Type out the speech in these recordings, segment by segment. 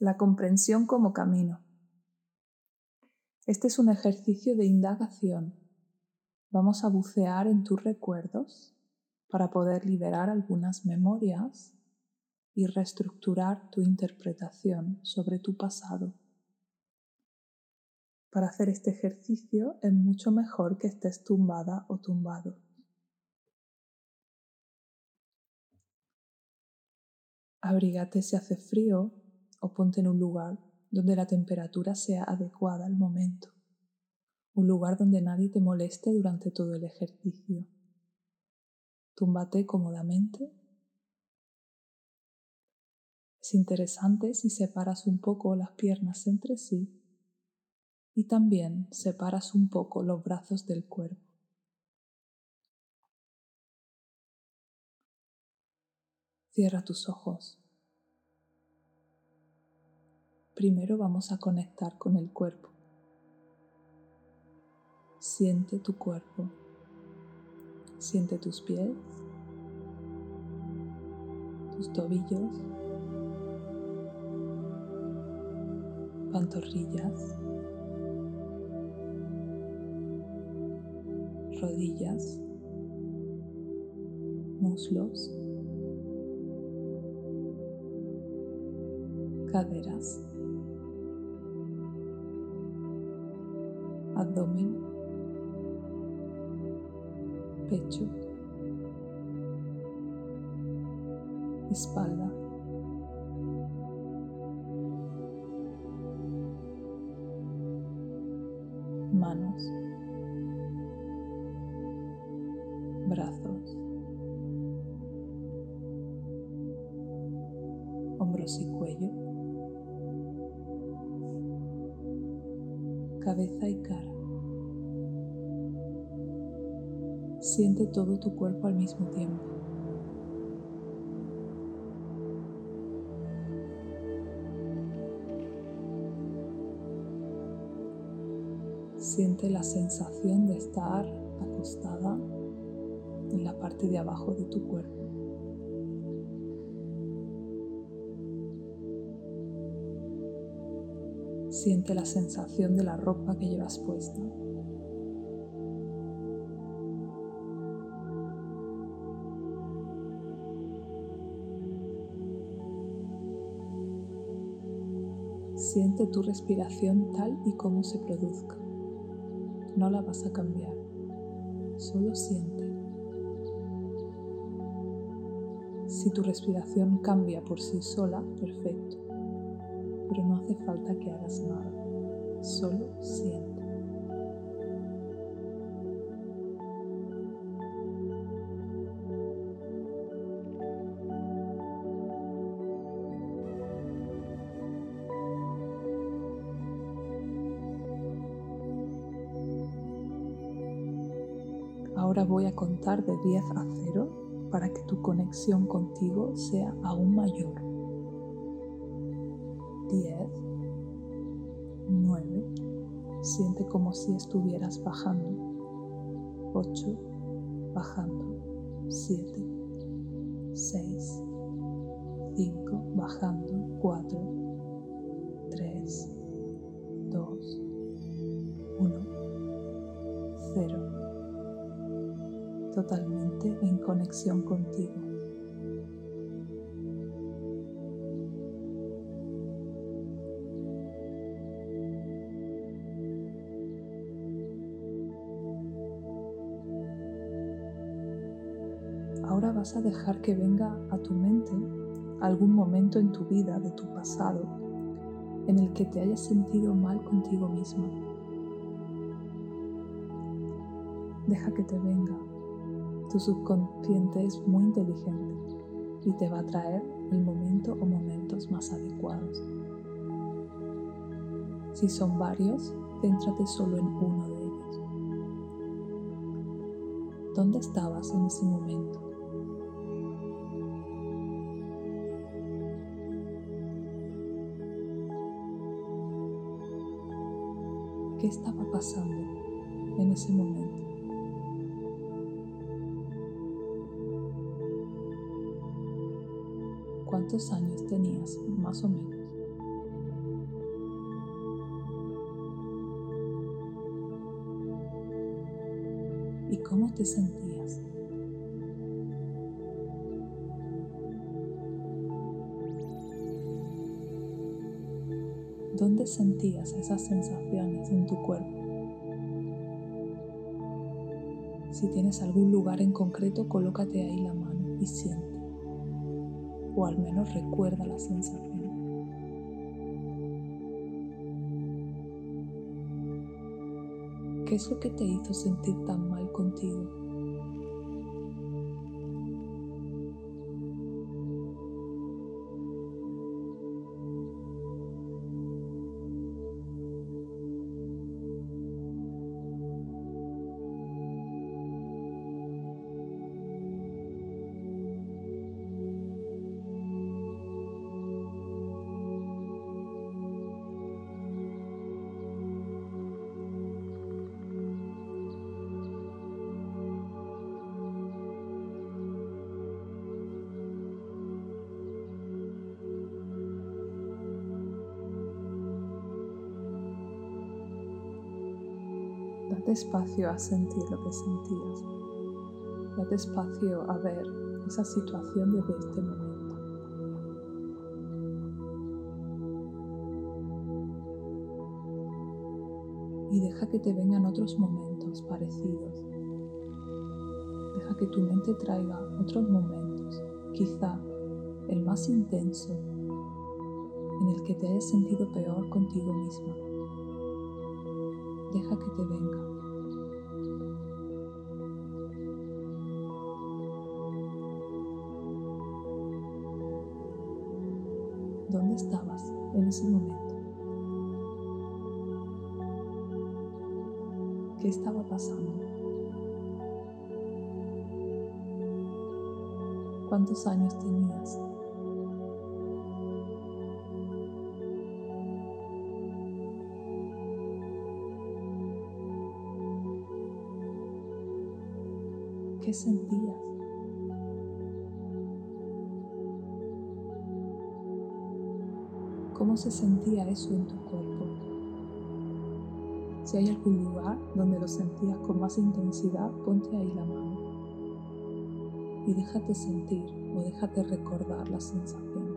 La comprensión como camino. Este es un ejercicio de indagación. Vamos a bucear en tus recuerdos para poder liberar algunas memorias y reestructurar tu interpretación sobre tu pasado. Para hacer este ejercicio es mucho mejor que estés tumbada o tumbado. Abrígate si hace frío o ponte en un lugar donde la temperatura sea adecuada al momento, un lugar donde nadie te moleste durante todo el ejercicio. Túmbate cómodamente. Es interesante si separas un poco las piernas entre sí y también separas un poco los brazos del cuerpo. Cierra tus ojos. Primero vamos a conectar con el cuerpo. Siente tu cuerpo. Siente tus pies, tus tobillos, pantorrillas, rodillas, muslos, caderas. Abdomen, pecho, espalda. manos, brazos, hombros y cuello, cabeza y cara. Siente todo tu cuerpo al mismo tiempo. Siente la sensación de estar acostada en la parte de abajo de tu cuerpo. Siente la sensación de la ropa que llevas puesta. Siente tu respiración tal y como se produzca. No la vas a cambiar, solo siente. Si tu respiración cambia por sí sola, perfecto pero no hace falta que hagas nada, solo siente. Ahora voy a contar de 10 a 0 para que tu conexión contigo sea aún mayor. 10, 9, siente como si estuvieras bajando, 8, bajando, 7, 6, 5, bajando, 4, totalmente en conexión contigo. Ahora vas a dejar que venga a tu mente algún momento en tu vida de tu pasado en el que te hayas sentido mal contigo misma. Deja que te venga. Tu subconsciente es muy inteligente y te va a traer el momento o momentos más adecuados. Si son varios, céntrate solo en uno de ellos. ¿Dónde estabas en ese momento? qué estaba pasando en ese momento. ¿Cuántos años tenías, más o menos? ¿Y cómo te sentías? ¿Dónde sentías esas sensaciones en tu cuerpo? Si tienes algún lugar en concreto, colócate ahí la mano y siente. O al menos recuerda la sensación. ¿Qué es lo que te hizo sentir tan mal contigo? Date espacio a sentir lo que sentías. Date espacio a ver esa situación desde este momento. Y deja que te vengan otros momentos parecidos. Deja que tu mente traiga otros momentos, quizá el más intenso, en el que te hayas sentido peor contigo misma deja que te venga. Ese momento? ¿Qué estaba pasando? ¿Cuántos años tenías? ¿Qué sentías? Se sentía eso en tu cuerpo? Si hay algún lugar donde lo sentías con más intensidad, ponte ahí la mano y déjate sentir o déjate recordar la sensación.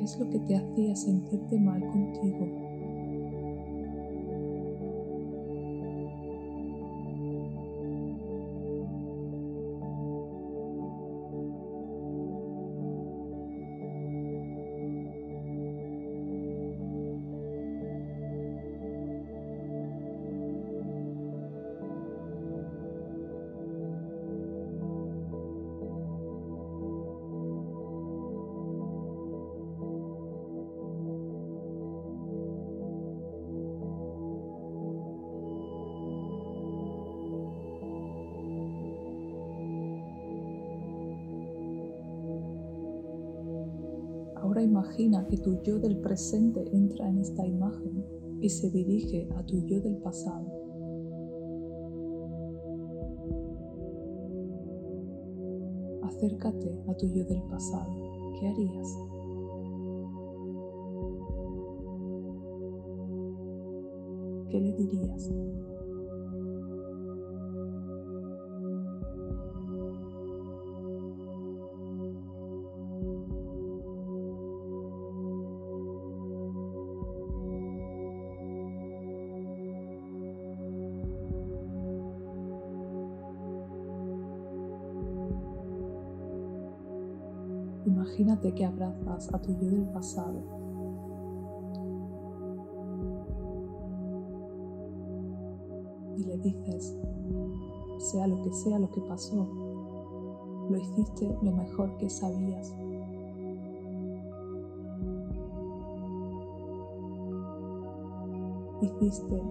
¿Qué es lo que te hacía sentirte mal contigo? Imagina que tu yo del presente entra en esta imagen y se dirige a tu yo del pasado. Acércate a tu yo del pasado. ¿Qué harías? ¿Qué le dirías? Imagínate que abrazas a tu yo del pasado. Y le dices, sea lo que sea lo que pasó, lo hiciste lo mejor que sabías. Hiciste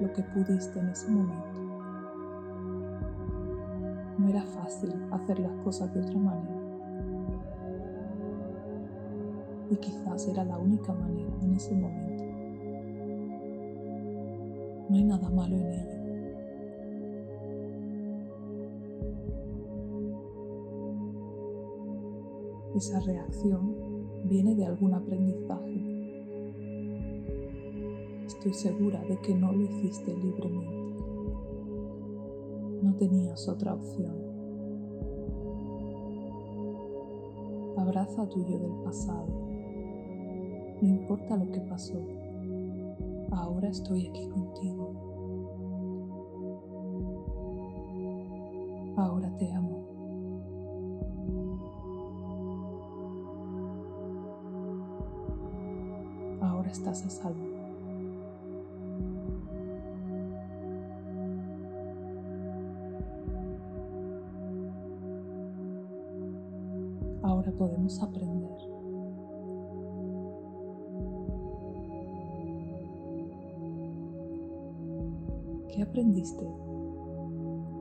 lo que pudiste en ese momento. No era fácil hacer las cosas de otra manera. Y quizás era la única manera en ese momento. No hay nada malo en ello. Esa reacción viene de algún aprendizaje. Estoy segura de que no lo hiciste libremente. No tenías otra opción. Abraza a tu yo del pasado. No importa lo que pasó, ahora estoy aquí contigo. Ahora te amo. Ahora estás a salvo. ahora podemos aprender. Aprendiste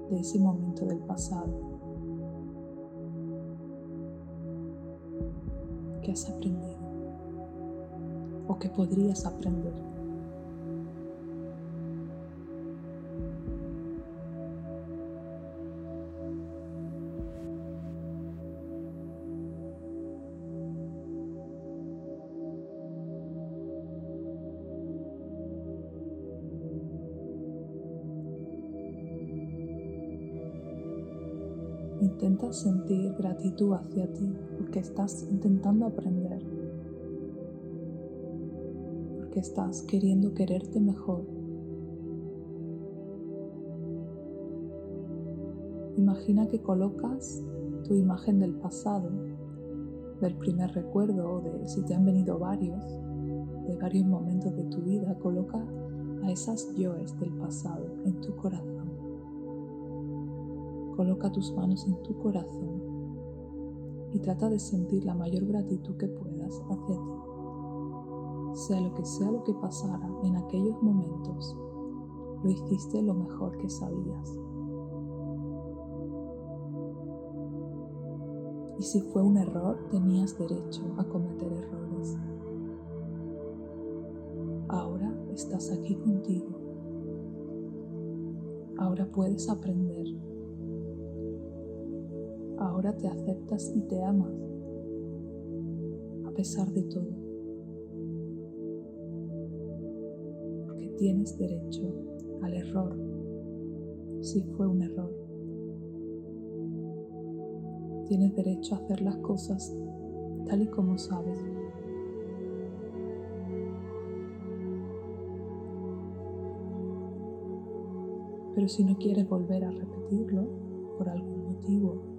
de ese momento del pasado? ¿Qué has aprendido? ¿O qué podrías aprender? Sentir gratitud hacia ti porque estás intentando aprender, porque estás queriendo quererte mejor. Imagina que colocas tu imagen del pasado, del primer recuerdo o de si te han venido varios, de varios momentos de tu vida, coloca a esas yoes del pasado en tu corazón. Coloca tus manos en tu corazón y trata de sentir la mayor gratitud que puedas hacia ti. Sea lo que sea lo que pasara en aquellos momentos, lo hiciste lo mejor que sabías. Y si fue un error, tenías derecho a cometer errores. Ahora estás aquí contigo. Ahora puedes aprender ahora te aceptas y te amas, a pesar de todo, porque tienes derecho al error, si fue un error. Tienes derecho a hacer las cosas tal y como sabes. Pero si no quieres volver a repetirlo por algún motivo,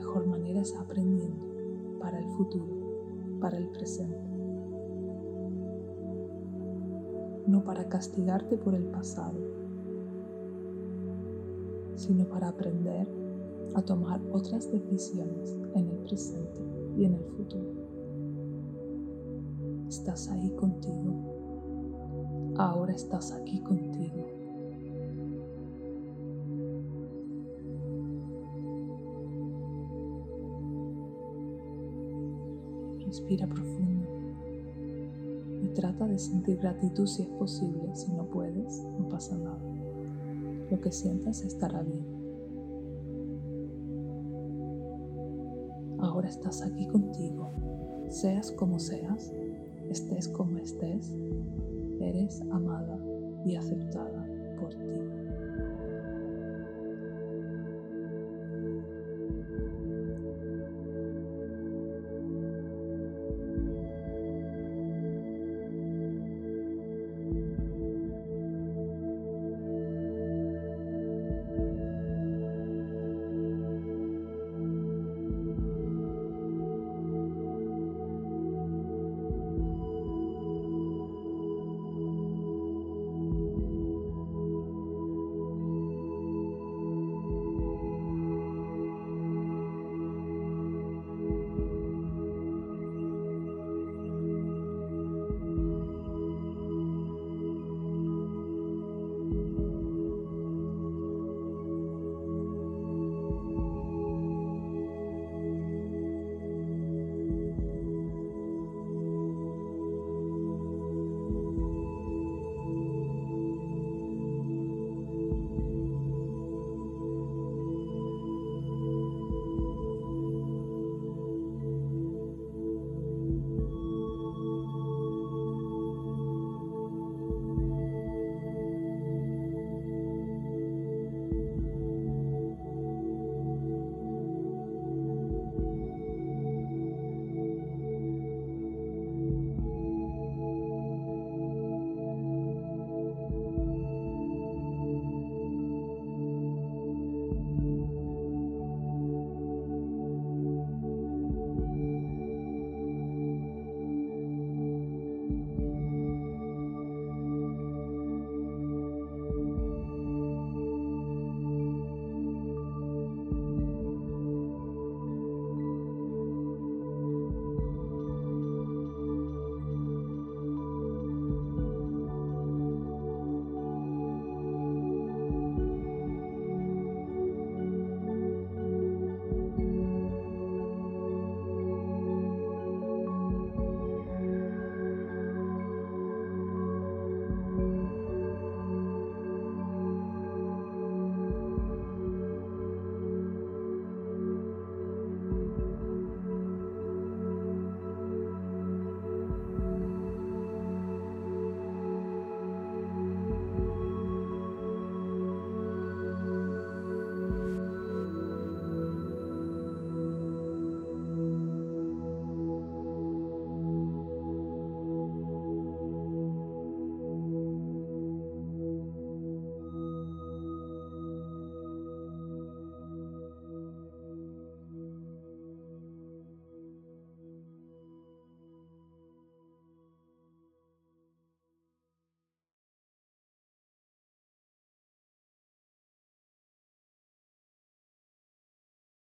mejor manera es aprendiendo para el futuro, para el presente. No para castigarte por el pasado, sino para aprender a tomar otras decisiones en el presente y en el futuro. Estás ahí contigo. Ahora estás aquí contigo. Respira profundo y trata de sentir gratitud si es posible. Si no puedes, no pasa nada. Lo que sientas estará bien. Ahora estás aquí contigo. Seas como seas, estés como estés, eres amada y aceptada por ti.